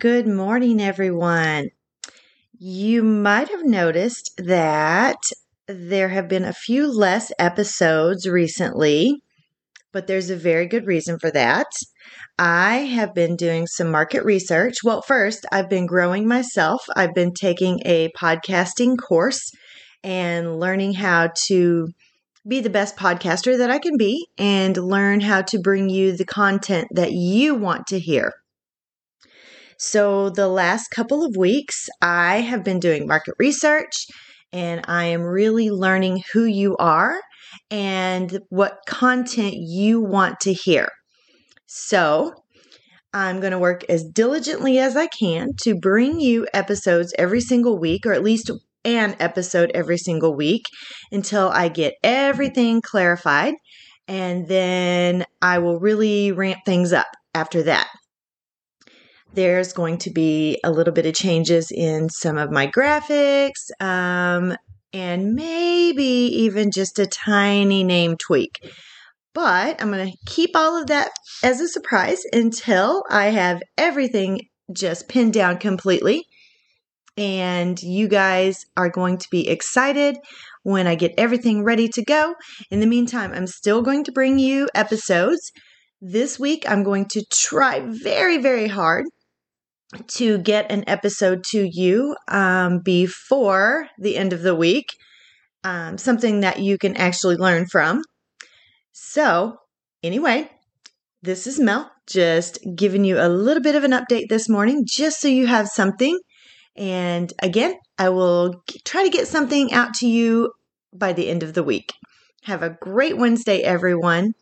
Good morning, everyone. You might have noticed that there have been a few less episodes recently, but there's a very good reason for that. I have been doing some market research. Well, first, I've been growing myself. I've been taking a podcasting course and learning how to be the best podcaster that I can be and learn how to bring you the content that you want to hear. So, the last couple of weeks, I have been doing market research and I am really learning who you are and what content you want to hear. So, I'm going to work as diligently as I can to bring you episodes every single week, or at least an episode every single week until I get everything clarified. And then I will really ramp things up after that. There's going to be a little bit of changes in some of my graphics, um, and maybe even just a tiny name tweak. But I'm going to keep all of that as a surprise until I have everything just pinned down completely. And you guys are going to be excited when I get everything ready to go. In the meantime, I'm still going to bring you episodes. This week, I'm going to try very, very hard to get an episode to you um, before the end of the week, um, something that you can actually learn from. So, anyway, this is Mel, just giving you a little bit of an update this morning, just so you have something. And again, I will try to get something out to you by the end of the week. Have a great Wednesday, everyone.